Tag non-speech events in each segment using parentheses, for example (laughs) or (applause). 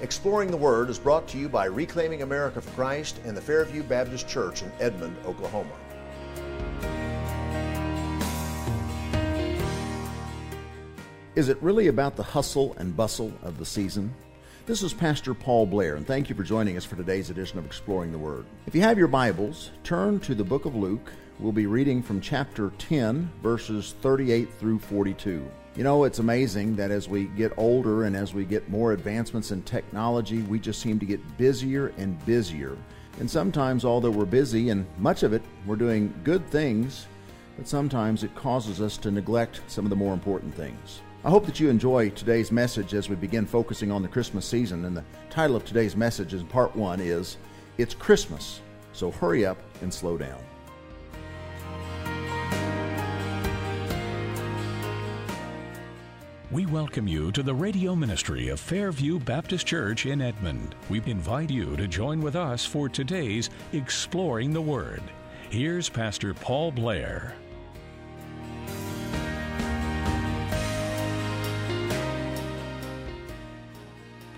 Exploring the Word is brought to you by Reclaiming America for Christ and the Fairview Baptist Church in Edmond, Oklahoma. Is it really about the hustle and bustle of the season? This is Pastor Paul Blair, and thank you for joining us for today's edition of Exploring the Word. If you have your Bibles, turn to the book of Luke. We'll be reading from chapter 10, verses 38 through 42. You know, it's amazing that as we get older and as we get more advancements in technology, we just seem to get busier and busier. And sometimes, although we're busy, and much of it we're doing good things, but sometimes it causes us to neglect some of the more important things. I hope that you enjoy today's message as we begin focusing on the Christmas season. And the title of today's message in part one is It's Christmas, so hurry up and slow down. We welcome you to the radio ministry of Fairview Baptist Church in Edmond. We invite you to join with us for today's Exploring the Word. Here's Pastor Paul Blair.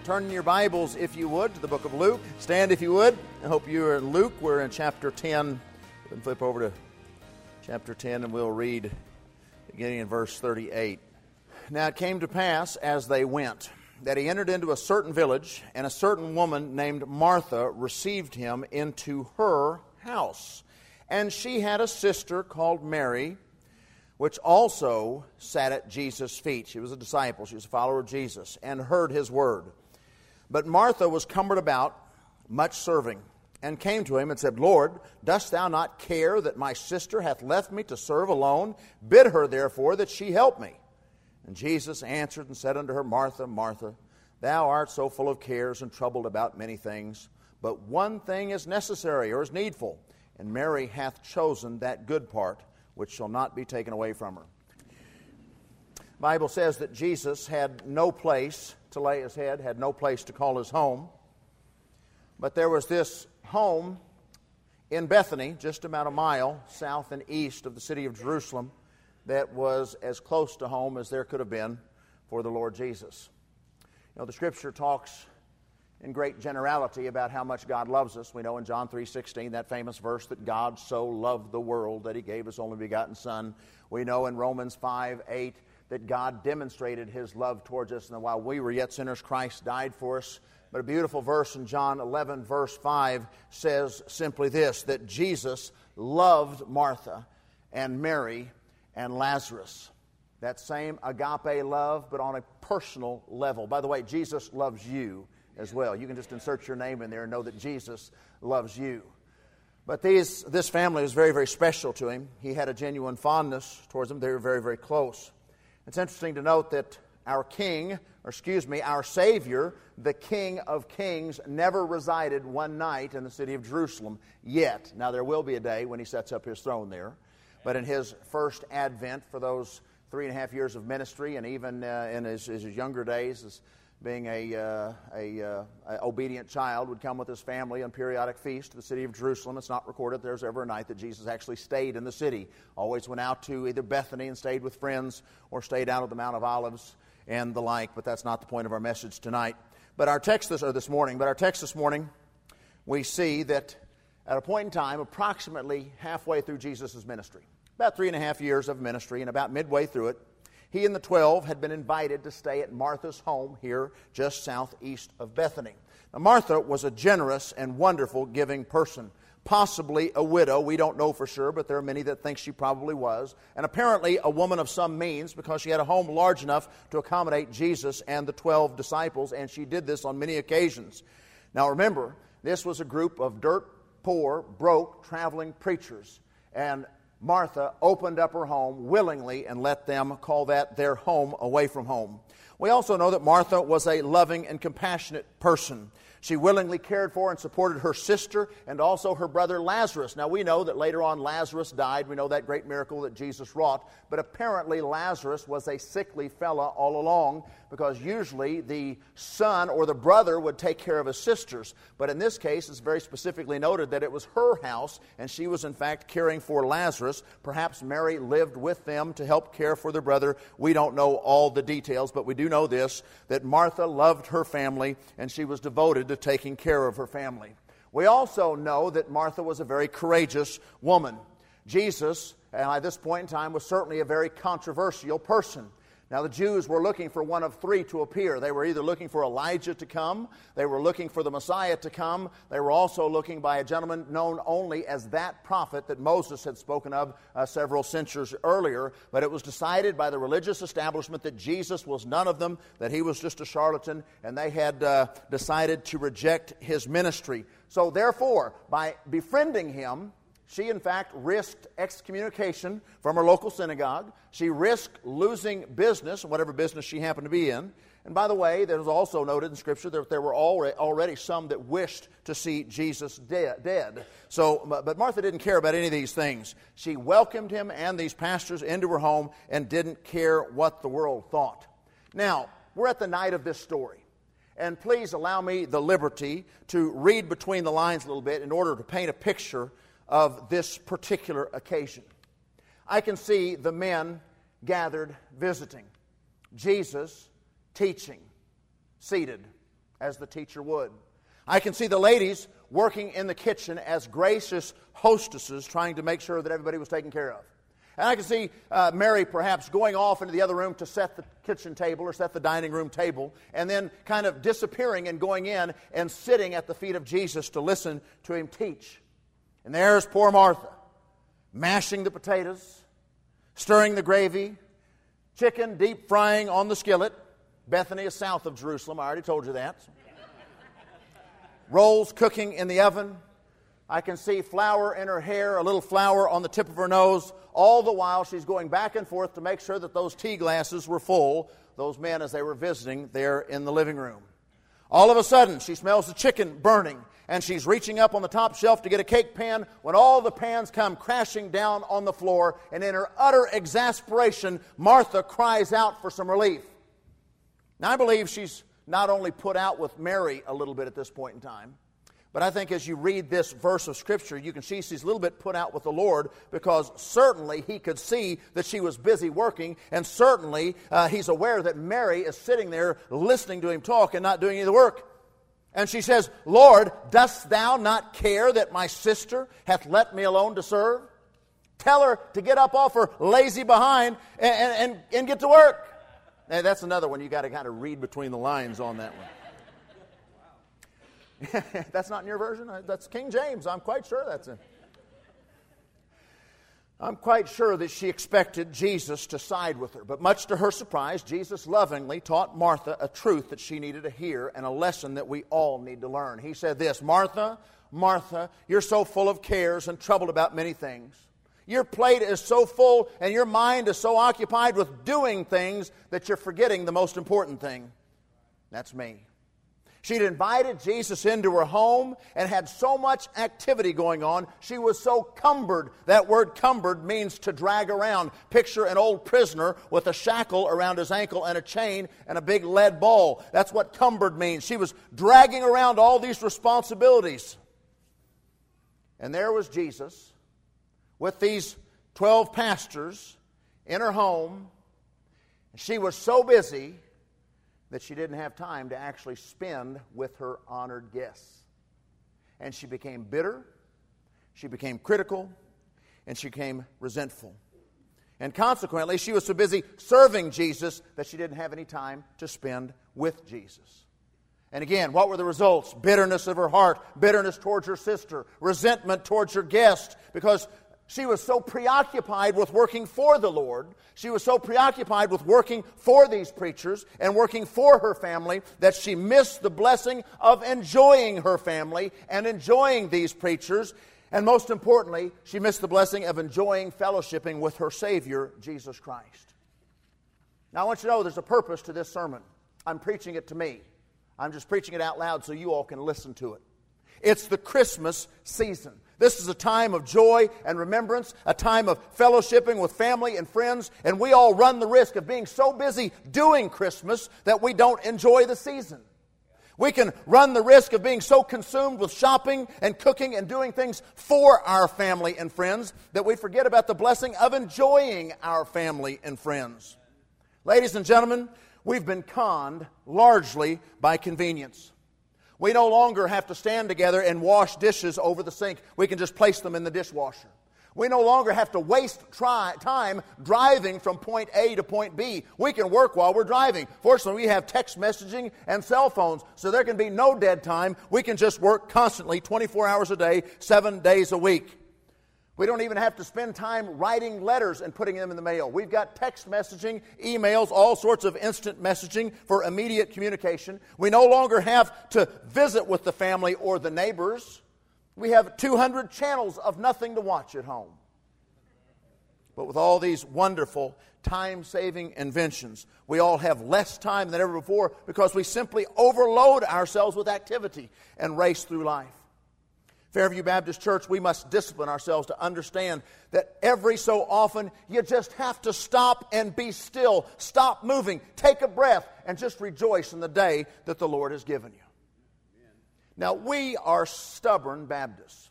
Turn your Bibles, if you would, to the book of Luke. Stand, if you would. I hope you are in Luke. We're in chapter 10. Then flip over to chapter 10 and we'll read beginning in verse 38. Now it came to pass as they went that he entered into a certain village, and a certain woman named Martha received him into her house. And she had a sister called Mary, which also sat at Jesus' feet. She was a disciple, she was a follower of Jesus, and heard his word. But Martha was cumbered about, much serving, and came to him and said, Lord, dost thou not care that my sister hath left me to serve alone? Bid her therefore that she help me. And Jesus answered and said unto her, Martha, Martha, thou art so full of cares and troubled about many things, but one thing is necessary or is needful, and Mary hath chosen that good part which shall not be taken away from her. The Bible says that Jesus had no place to lay his head, had no place to call his home. But there was this home in Bethany, just about a mile south and east of the city of Jerusalem, that was as close to home as there could have been for the Lord Jesus. You know, the scripture talks in great generality about how much God loves us. We know in John 3:16 that famous verse that God so loved the world that he gave his only begotten son. We know in Romans 5:8 that God demonstrated his love towards us and while we were yet sinners Christ died for us. But a beautiful verse in John 11 verse 5 says simply this that Jesus loved Martha and Mary and Lazarus. That same agape love, but on a personal level. By the way, Jesus loves you as well. You can just insert your name in there and know that Jesus loves you. But these, this family was very, very special to him. He had a genuine fondness towards them. They were very, very close. It's interesting to note that our King, or excuse me, our Savior, the King of Kings, never resided one night in the city of Jerusalem yet. Now, there will be a day when he sets up his throne there. But in his first advent for those three and a half years of ministry, and even uh, in his, his, younger days, as being a, uh, a, uh, a, obedient child, would come with his family on periodic feast to the city of Jerusalem. It's not recorded there's ever a night that Jesus actually stayed in the city. Always went out to either Bethany and stayed with friends, or stayed out at the Mount of Olives and the like. But that's not the point of our message tonight. But our text this or this morning. But our text this morning, we see that at a point in time, approximately halfway through Jesus' ministry, about three and a half years of ministry, and about midway through it, he and the twelve had been invited to stay at Martha's home here just southeast of Bethany. Now, Martha was a generous and wonderful giving person, possibly a widow. We don't know for sure, but there are many that think she probably was. And apparently a woman of some means because she had a home large enough to accommodate Jesus and the twelve disciples, and she did this on many occasions. Now, remember, this was a group of dirt poor, broke, traveling preachers. And Martha opened up her home willingly and let them call that their home away from home. We also know that Martha was a loving and compassionate person. She willingly cared for and supported her sister and also her brother Lazarus. Now, we know that later on Lazarus died. We know that great miracle that Jesus wrought. But apparently, Lazarus was a sickly fella all along because usually the son or the brother would take care of his sisters. But in this case, it's very specifically noted that it was her house, and she was in fact caring for Lazarus. Perhaps Mary lived with them to help care for their brother. We don't know all the details, but we do know this that Martha loved her family, and she was devoted to taking care of her family. We also know that Martha was a very courageous woman. Jesus, at this point in time, was certainly a very controversial person. Now, the Jews were looking for one of three to appear. They were either looking for Elijah to come, they were looking for the Messiah to come, they were also looking by a gentleman known only as that prophet that Moses had spoken of uh, several centuries earlier. But it was decided by the religious establishment that Jesus was none of them, that he was just a charlatan, and they had uh, decided to reject his ministry. So, therefore, by befriending him, she, in fact, risked excommunication from her local synagogue. She risked losing business, whatever business she happened to be in. And by the way, there was also noted in Scripture that there were already some that wished to see Jesus dead. So, but Martha didn't care about any of these things. She welcomed him and these pastors into her home and didn't care what the world thought. Now, we're at the night of this story. And please allow me the liberty to read between the lines a little bit in order to paint a picture of this particular occasion. I can see the men gathered visiting, Jesus teaching, seated as the teacher would. I can see the ladies working in the kitchen as gracious hostesses trying to make sure that everybody was taken care of. And I can see uh, Mary perhaps going off into the other room to set the kitchen table or set the dining room table, and then kind of disappearing and going in and sitting at the feet of Jesus to listen to him teach. And there's poor Martha, mashing the potatoes, stirring the gravy, chicken deep frying on the skillet. Bethany is south of Jerusalem, I already told you that. Rolls cooking in the oven. I can see flour in her hair, a little flour on the tip of her nose, all the while she's going back and forth to make sure that those tea glasses were full, those men as they were visiting there in the living room. All of a sudden, she smells the chicken burning and she's reaching up on the top shelf to get a cake pan when all the pans come crashing down on the floor. And in her utter exasperation, Martha cries out for some relief. Now, I believe she's not only put out with Mary a little bit at this point in time, but I think as you read this verse of Scripture, you can see she's a little bit put out with the Lord because certainly he could see that she was busy working, and certainly uh, he's aware that Mary is sitting there listening to him talk and not doing any of the work. And she says, Lord, dost thou not care that my sister hath let me alone to serve? Tell her to get up off her lazy behind and, and, and get to work. That's another one you got to kind of read between the lines on that one. (laughs) that's not in your version? Uh, that's King James. I'm quite sure that's it. I'm quite sure that she expected Jesus to side with her, but much to her surprise, Jesus lovingly taught Martha a truth that she needed to hear and a lesson that we all need to learn. He said this Martha, Martha, you're so full of cares and troubled about many things. Your plate is so full and your mind is so occupied with doing things that you're forgetting the most important thing. That's me. She'd invited Jesus into her home and had so much activity going on. She was so cumbered. That word cumbered means to drag around. Picture an old prisoner with a shackle around his ankle and a chain and a big lead ball. That's what cumbered means. She was dragging around all these responsibilities. And there was Jesus with these 12 pastors in her home. She was so busy that she didn't have time to actually spend with her honored guests. And she became bitter, she became critical, and she became resentful. And consequently, she was so busy serving Jesus that she didn't have any time to spend with Jesus. And again, what were the results? Bitterness of her heart, bitterness towards her sister, resentment towards her guest, because she was so preoccupied with working for the Lord. She was so preoccupied with working for these preachers and working for her family that she missed the blessing of enjoying her family and enjoying these preachers. And most importantly, she missed the blessing of enjoying fellowshipping with her Savior, Jesus Christ. Now, I want you to know there's a purpose to this sermon. I'm preaching it to me. I'm just preaching it out loud so you all can listen to it. It's the Christmas season. This is a time of joy and remembrance, a time of fellowshipping with family and friends, and we all run the risk of being so busy doing Christmas that we don't enjoy the season. We can run the risk of being so consumed with shopping and cooking and doing things for our family and friends that we forget about the blessing of enjoying our family and friends. Ladies and gentlemen, we've been conned largely by convenience. We no longer have to stand together and wash dishes over the sink. We can just place them in the dishwasher. We no longer have to waste try, time driving from point A to point B. We can work while we're driving. Fortunately, we have text messaging and cell phones, so there can be no dead time. We can just work constantly, 24 hours a day, seven days a week. We don't even have to spend time writing letters and putting them in the mail. We've got text messaging, emails, all sorts of instant messaging for immediate communication. We no longer have to visit with the family or the neighbors. We have 200 channels of nothing to watch at home. But with all these wonderful time saving inventions, we all have less time than ever before because we simply overload ourselves with activity and race through life. Fairview Baptist Church, we must discipline ourselves to understand that every so often you just have to stop and be still, stop moving, take a breath, and just rejoice in the day that the Lord has given you. Now, we are stubborn Baptists.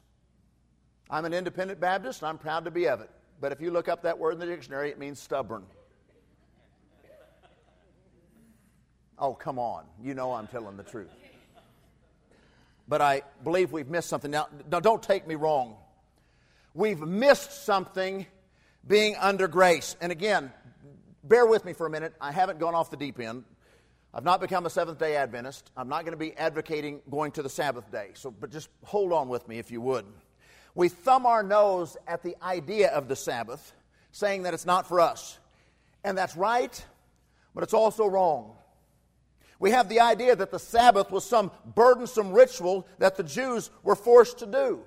I'm an independent Baptist, and I'm proud to be of it. But if you look up that word in the dictionary, it means stubborn. Oh, come on. You know I'm telling the truth but I believe we've missed something. Now, don't take me wrong. We've missed something being under grace. And again, bear with me for a minute. I haven't gone off the deep end. I've not become a Seventh day Adventist. I'm not going to be advocating going to the Sabbath day. So, but just hold on with me if you would. We thumb our nose at the idea of the Sabbath, saying that it's not for us. And that's right, but it's also wrong. We have the idea that the Sabbath was some burdensome ritual that the Jews were forced to do.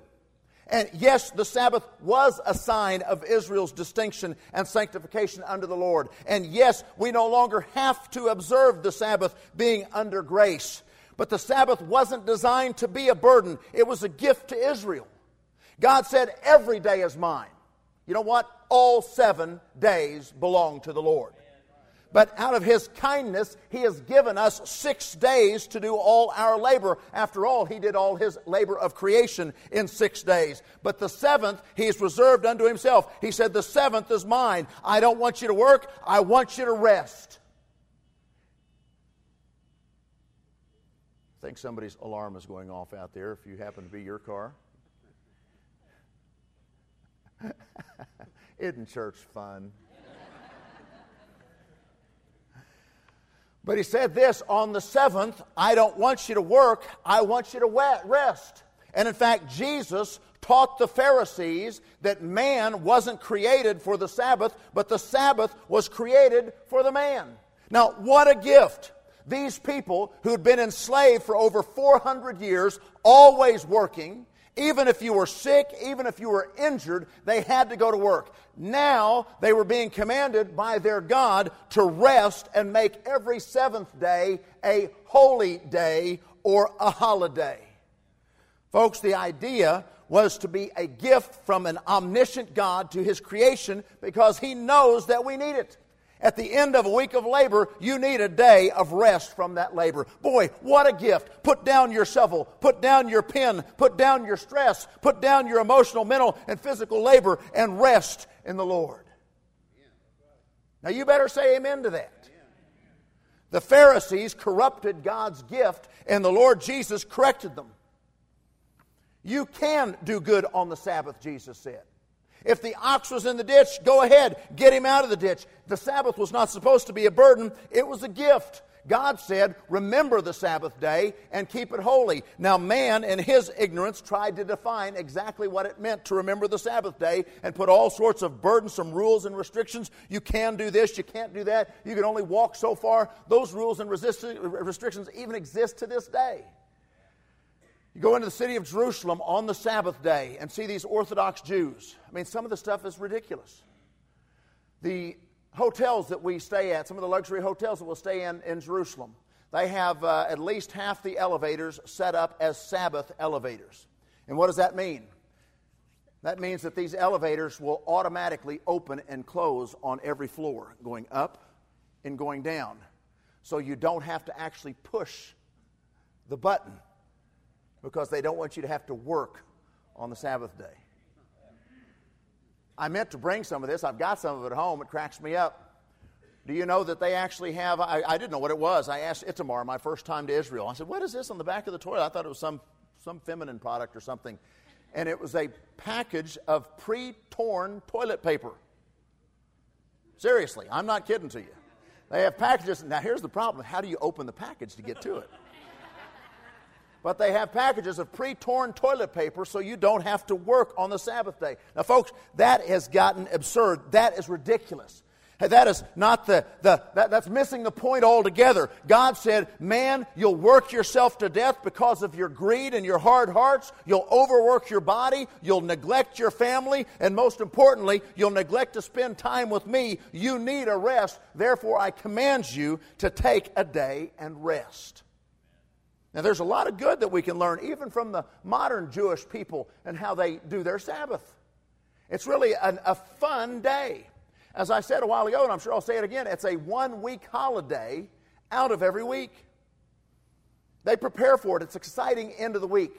And yes, the Sabbath was a sign of Israel's distinction and sanctification under the Lord. And yes, we no longer have to observe the Sabbath being under grace. But the Sabbath wasn't designed to be a burden, it was a gift to Israel. God said, Every day is mine. You know what? All seven days belong to the Lord. But out of his kindness, he has given us six days to do all our labor. After all, he did all his labor of creation in six days. But the seventh, he's reserved unto himself. He said, The seventh is mine. I don't want you to work, I want you to rest. I think somebody's alarm is going off out there if you happen to be your car. (laughs) Isn't church fun? But he said this on the seventh, I don't want you to work, I want you to rest. And in fact, Jesus taught the Pharisees that man wasn't created for the Sabbath, but the Sabbath was created for the man. Now, what a gift! These people who'd been enslaved for over 400 years, always working, even if you were sick, even if you were injured, they had to go to work. Now they were being commanded by their God to rest and make every seventh day a holy day or a holiday. Folks, the idea was to be a gift from an omniscient God to his creation because he knows that we need it. At the end of a week of labor, you need a day of rest from that labor. Boy, what a gift. Put down your shovel, put down your pen, put down your stress, put down your emotional, mental, and physical labor, and rest in the Lord. Now, you better say amen to that. The Pharisees corrupted God's gift, and the Lord Jesus corrected them. You can do good on the Sabbath, Jesus said. If the ox was in the ditch, go ahead, get him out of the ditch. The Sabbath was not supposed to be a burden, it was a gift. God said, Remember the Sabbath day and keep it holy. Now, man, in his ignorance, tried to define exactly what it meant to remember the Sabbath day and put all sorts of burdensome rules and restrictions. You can do this, you can't do that, you can only walk so far. Those rules and restrictions even exist to this day. You go into the city of Jerusalem on the Sabbath day and see these Orthodox Jews. I mean, some of the stuff is ridiculous. The hotels that we stay at, some of the luxury hotels that we'll stay in in Jerusalem, they have uh, at least half the elevators set up as Sabbath elevators. And what does that mean? That means that these elevators will automatically open and close on every floor, going up and going down. So you don't have to actually push the button because they don't want you to have to work on the Sabbath day. I meant to bring some of this. I've got some of it at home. It cracks me up. Do you know that they actually have? I, I didn't know what it was. I asked Itamar my first time to Israel. I said, What is this on the back of the toilet? I thought it was some, some feminine product or something and it was a package of pre torn toilet paper. Seriously, I'm not kidding to you. They have packages. Now, here's the problem how do you open the package to get to it? But they have packages of pre torn toilet paper so you don't have to work on the Sabbath day. Now, folks, that has gotten absurd. That is ridiculous. That is not the, the that, that's missing the point altogether. God said, Man, you'll work yourself to death because of your greed and your hard hearts. You'll overwork your body. You'll neglect your family. And most importantly, you'll neglect to spend time with me. You need a rest. Therefore, I command you to take a day and rest. Now, there's a lot of good that we can learn, even from the modern Jewish people and how they do their Sabbath. It's really an, a fun day. As I said a while ago, and I'm sure I'll say it again, it's a one week holiday out of every week. They prepare for it. It's exciting end of the week.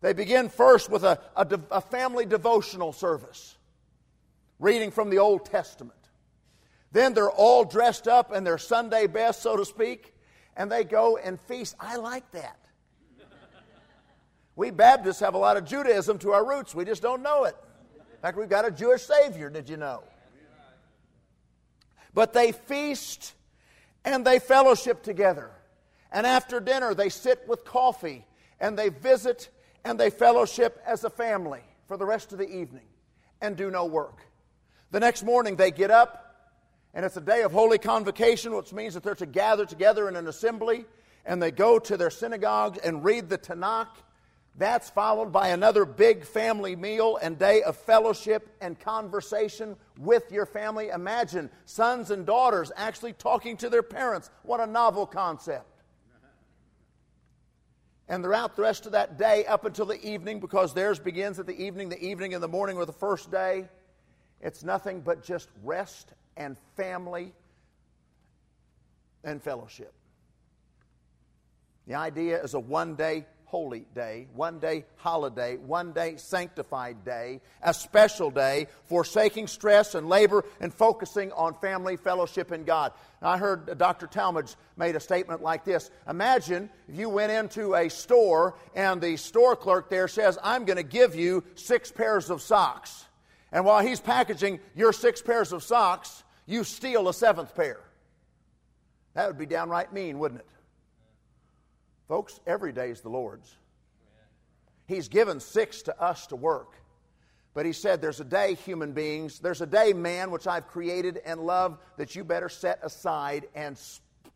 They begin first with a, a, a family devotional service, reading from the Old Testament. Then they're all dressed up in their Sunday best, so to speak, and they go and feast. I like that. We Baptists have a lot of Judaism to our roots. We just don't know it. In fact, we've got a Jewish Savior, did you know? But they feast and they fellowship together. And after dinner, they sit with coffee and they visit and they fellowship as a family for the rest of the evening and do no work. The next morning, they get up and it's a day of holy convocation, which means that they're to gather together in an assembly and they go to their synagogues and read the Tanakh that's followed by another big family meal and day of fellowship and conversation with your family. Imagine sons and daughters actually talking to their parents. What a novel concept. And throughout the rest of that day, up until the evening, because theirs begins at the evening, the evening and the morning were the first day, it's nothing but just rest and family and fellowship. The idea is a one day holy day, one day holiday, one day sanctified day, a special day, forsaking stress and labor and focusing on family fellowship and God. I heard Dr. Talmage made a statement like this Imagine if you went into a store and the store clerk there says, I'm going to give you six pairs of socks. And while he's packaging your six pairs of socks, you steal a seventh pair. That would be downright mean, wouldn't it? Folks, every day is the Lord's. He's given six to us to work. But he said, There's a day, human beings, there's a day, man, which I've created and love that you better set aside and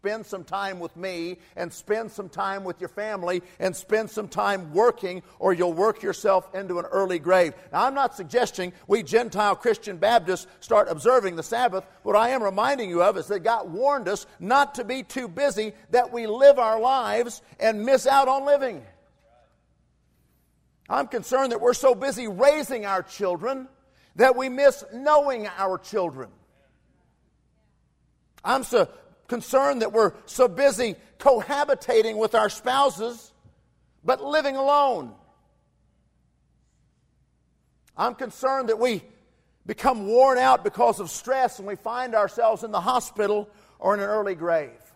spend some time with me and spend some time with your family and spend some time working, or you'll work yourself into an early grave. Now, I'm not suggesting we Gentile Christian Baptists start observing the Sabbath. What I am reminding you of is that God warned us not to be too busy that we live our lives and miss out on living. I'm concerned that we're so busy raising our children that we miss knowing our children. I'm so concerned that we're so busy cohabitating with our spouses, but living alone. I'm concerned that we become worn out because of stress and we find ourselves in the hospital or in an early grave.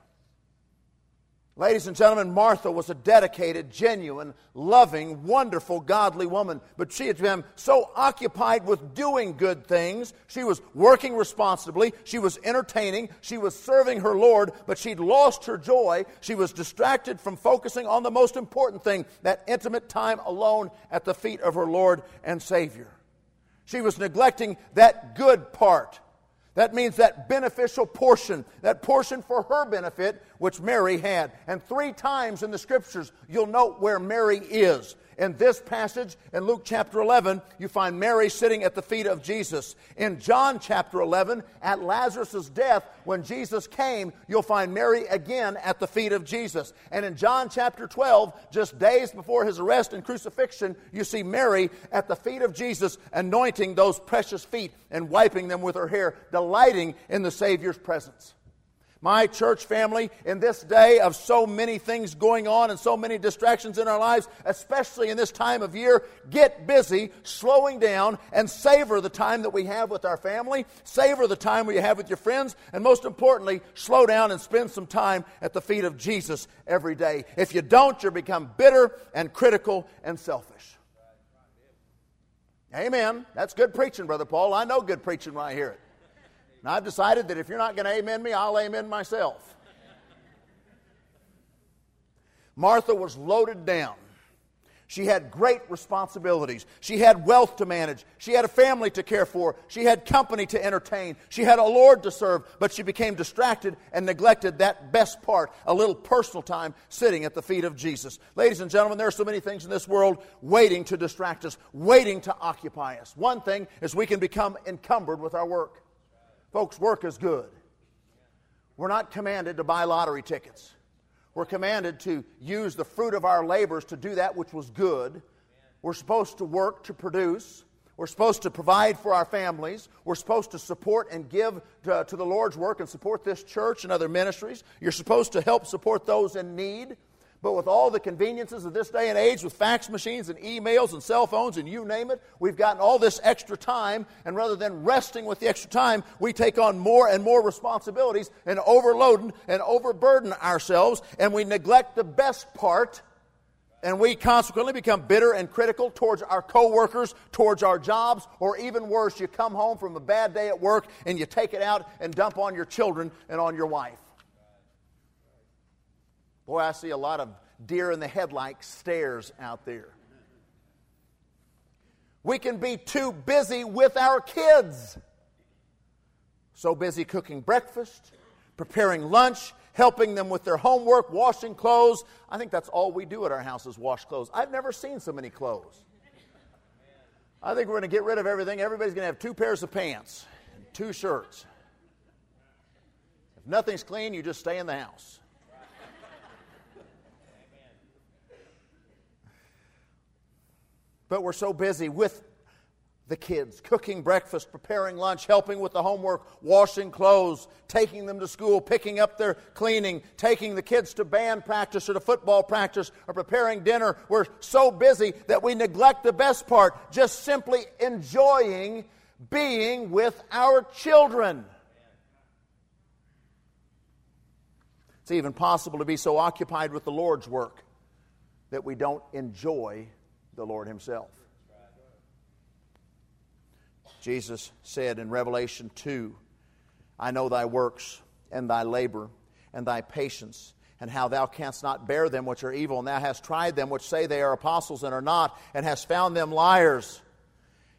Ladies and gentlemen, Martha was a dedicated, genuine, loving, wonderful, godly woman. But she had been so occupied with doing good things. She was working responsibly. She was entertaining. She was serving her Lord, but she'd lost her joy. She was distracted from focusing on the most important thing that intimate time alone at the feet of her Lord and Savior. She was neglecting that good part that means that beneficial portion, that portion for her benefit, which Mary had. And three times in the scriptures, you'll note where Mary is. In this passage, in Luke chapter 11, you find Mary sitting at the feet of Jesus. In John chapter 11, at Lazarus' death, when Jesus came, you'll find Mary again at the feet of Jesus. And in John chapter 12, just days before his arrest and crucifixion, you see Mary at the feet of Jesus, anointing those precious feet and wiping them with her hair, delighting in the Savior's presence my church family, in this day of so many things going on and so many distractions in our lives, especially in this time of year, get busy slowing down and savor the time that we have with our family, savor the time we have with your friends, and most importantly, slow down and spend some time at the feet of Jesus every day. If you don't, you become bitter and critical and selfish. Amen. That's good preaching, Brother Paul. I know good preaching when I hear it. And I've decided that if you're not going to amen me, I'll amen myself. Martha was loaded down. She had great responsibilities. She had wealth to manage. She had a family to care for. She had company to entertain. She had a Lord to serve, but she became distracted and neglected that best part, a little personal time sitting at the feet of Jesus. Ladies and gentlemen, there are so many things in this world waiting to distract us, waiting to occupy us. One thing is we can become encumbered with our work. Folks, work is good. We're not commanded to buy lottery tickets. We're commanded to use the fruit of our labors to do that which was good. We're supposed to work to produce. We're supposed to provide for our families. We're supposed to support and give to, to, the Lord's work and support this church and other ministries. You're supposed to help support those in need. But with all the conveniences of this day and age, with fax machines and emails and cell phones and you name it, we've gotten all this extra time. And rather than resting with the extra time, we take on more and more responsibilities and overload and overburden ourselves. And we neglect the best part. And we consequently become bitter and critical towards our coworkers, towards our jobs, or even worse, you come home from a bad day at work and you take it out and dump on your children and on your wife. Boy, I see a lot of deer in the headlights stares out there. We can be too busy with our kids. So busy cooking breakfast, preparing lunch, helping them with their homework, washing clothes. I think that's all we do at our house is wash clothes. I've never seen so many clothes. I think we're going to get rid of everything. Everybody's going to have two pairs of pants and two shirts. If nothing's clean, you just stay in the house. But we're so busy with the kids, cooking breakfast, preparing lunch, helping with the homework, washing clothes, taking them to school, picking up their cleaning, taking the kids to band practice or to football practice or preparing dinner. We're so busy that we neglect the best part, just simply enjoying being with our children. It's even possible to be so occupied with the Lord's work that we don't enjoy the Lord Himself. Jesus said in Revelation 2 I know thy works and thy labor and thy patience, and how thou canst not bear them which are evil, and thou hast tried them which say they are apostles and are not, and hast found them liars,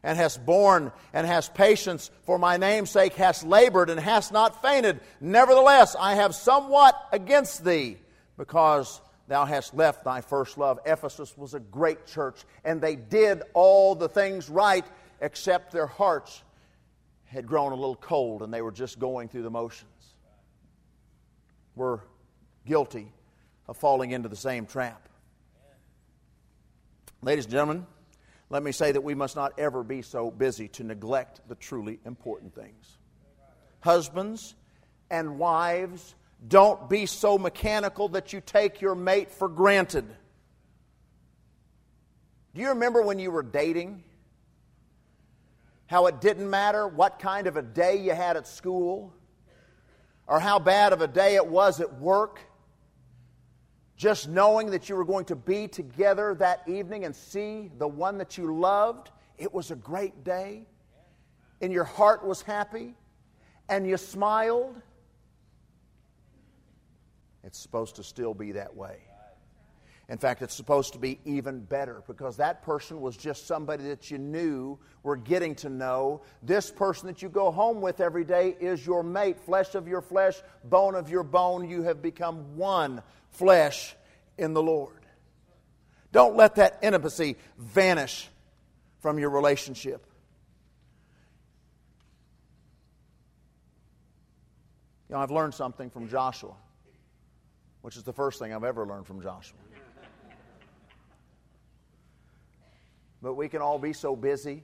and hast borne and hast patience for my name's sake, hast labored and hast not fainted. Nevertheless, I have somewhat against thee, because thou hast left thy first love. Ephesus was a great church, and they did all the things right, except their hearts had grown a little cold and they were just going through the motions. We're guilty of falling into the same trap. Ladies and gentlemen, let me say that we must not ever be so busy to neglect the truly important things. Husbands and wives don't be so mechanical that you take your mate for granted. Do you remember when you were dating? How it didn't matter what kind of a day you had at school or how bad of a day it was at work. Just knowing that you were going to be together that evening and see the one that you loved, it was a great day. And your heart was happy and you smiled it's supposed to still be that way. In fact, it's supposed to be even better because that person was just somebody that you knew, were getting to know. This person that you go home with every day is your mate, flesh of your flesh, bone of your bone. You have become one flesh in the Lord. Don't let that intimacy vanish from your relationship. You know, I've learned something from Joshua, which is the first thing I've ever learned from Joshua. but we can all be so busy.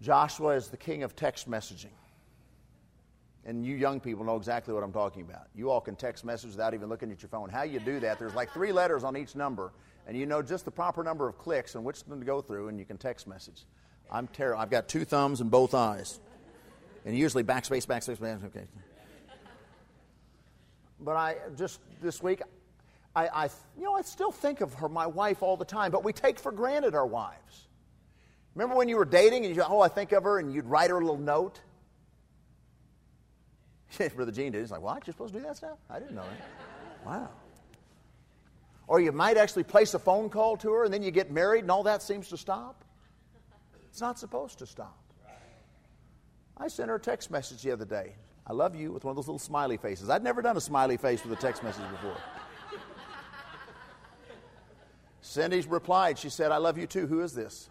Joshua is the king of text messaging. And you young people know exactly what I'm talking about. You all can text message without even looking at your phone. How you do that, there's like three letters on each number, and you know just the proper number of clicks and which one to go through, and you can text message. I'm terrible. I've got two thumbs and both eyes. And usually backspace, backspace, backspace. Okay. But I just this week, I, I you know I still think of her, my wife, all the time. But we take for granted our wives. Remember when you were dating and you oh I think of her and you'd write her a little note. (laughs) Brother Gene did. He's like, what? You're supposed to do that stuff? I didn't know that. Wow. Or you might actually place a phone call to her and then you get married and all that seems to stop. It's not supposed to stop. I sent her a text message the other day. I love you with one of those little smiley faces. I'd never done a smiley face with a text message before. Cindy's replied. She said, I love you too. Who is this?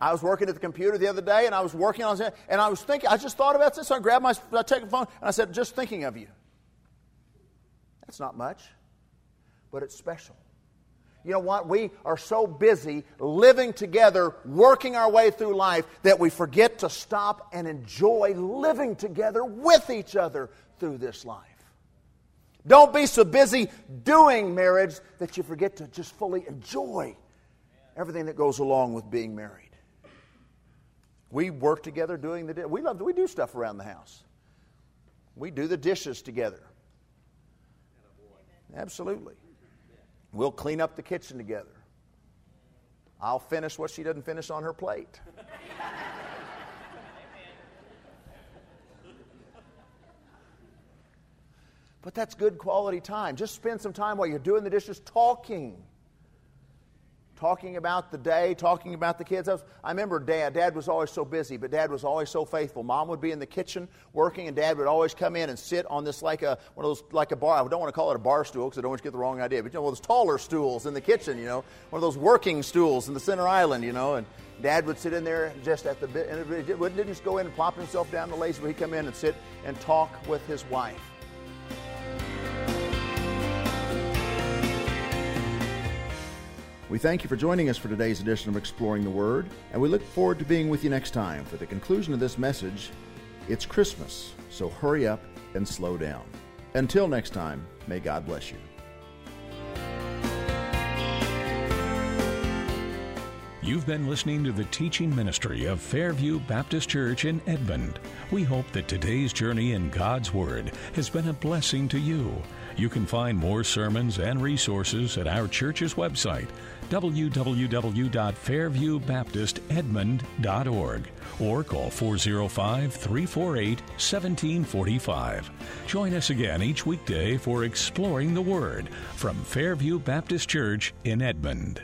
I was working at the computer the other day and I was working on it and I was thinking, I just thought about this. So I grabbed my, iPhone and I said, just thinking of you. That's not much, but it's special. You know what? We are so busy living together, working our way through life, that we forget to stop and enjoy living together with each other through this life. Don't be so busy doing marriage that you forget to just fully enjoy everything that goes along with being married. We work together doing the we love we do stuff around the house. We do the dishes together. Absolutely. We'll clean up the kitchen together. I'll finish what she doesn't finish on her plate. (laughs) but that's good quality time. Just spend some time while you're doing the dishes talking talking about the day, talking about the kids. I, was, I, remember dad. Dad was always so busy, but dad was always so faithful. Mom would be in the kitchen working, and dad would always come in and sit on this like a one of those like a bar. I don't want to call it a bar stool because I don't want to get the wrong idea. But you know, those taller stools in the kitchen. You know, one of those working stools in the center island. You know, and dad would sit in there just at the bit, and it didn't just go in and plop himself down the lazy, but he'd come in and sit and talk with his wife. We thank you for joining us for today's edition of Exploring the Word, and we look forward to being with you next time for the conclusion of this message. It's Christmas, so hurry up and slow down. Until next time, may God bless you. You've been listening to the teaching ministry of Fairview Baptist Church in Edmond. We hope that today's journey in God's Word has been a blessing to you. You can find more sermons and resources at our church's website, www.fairviewbaptistedmond.org, or call 405 348 1745. Join us again each weekday for Exploring the Word from Fairview Baptist Church in Edmond.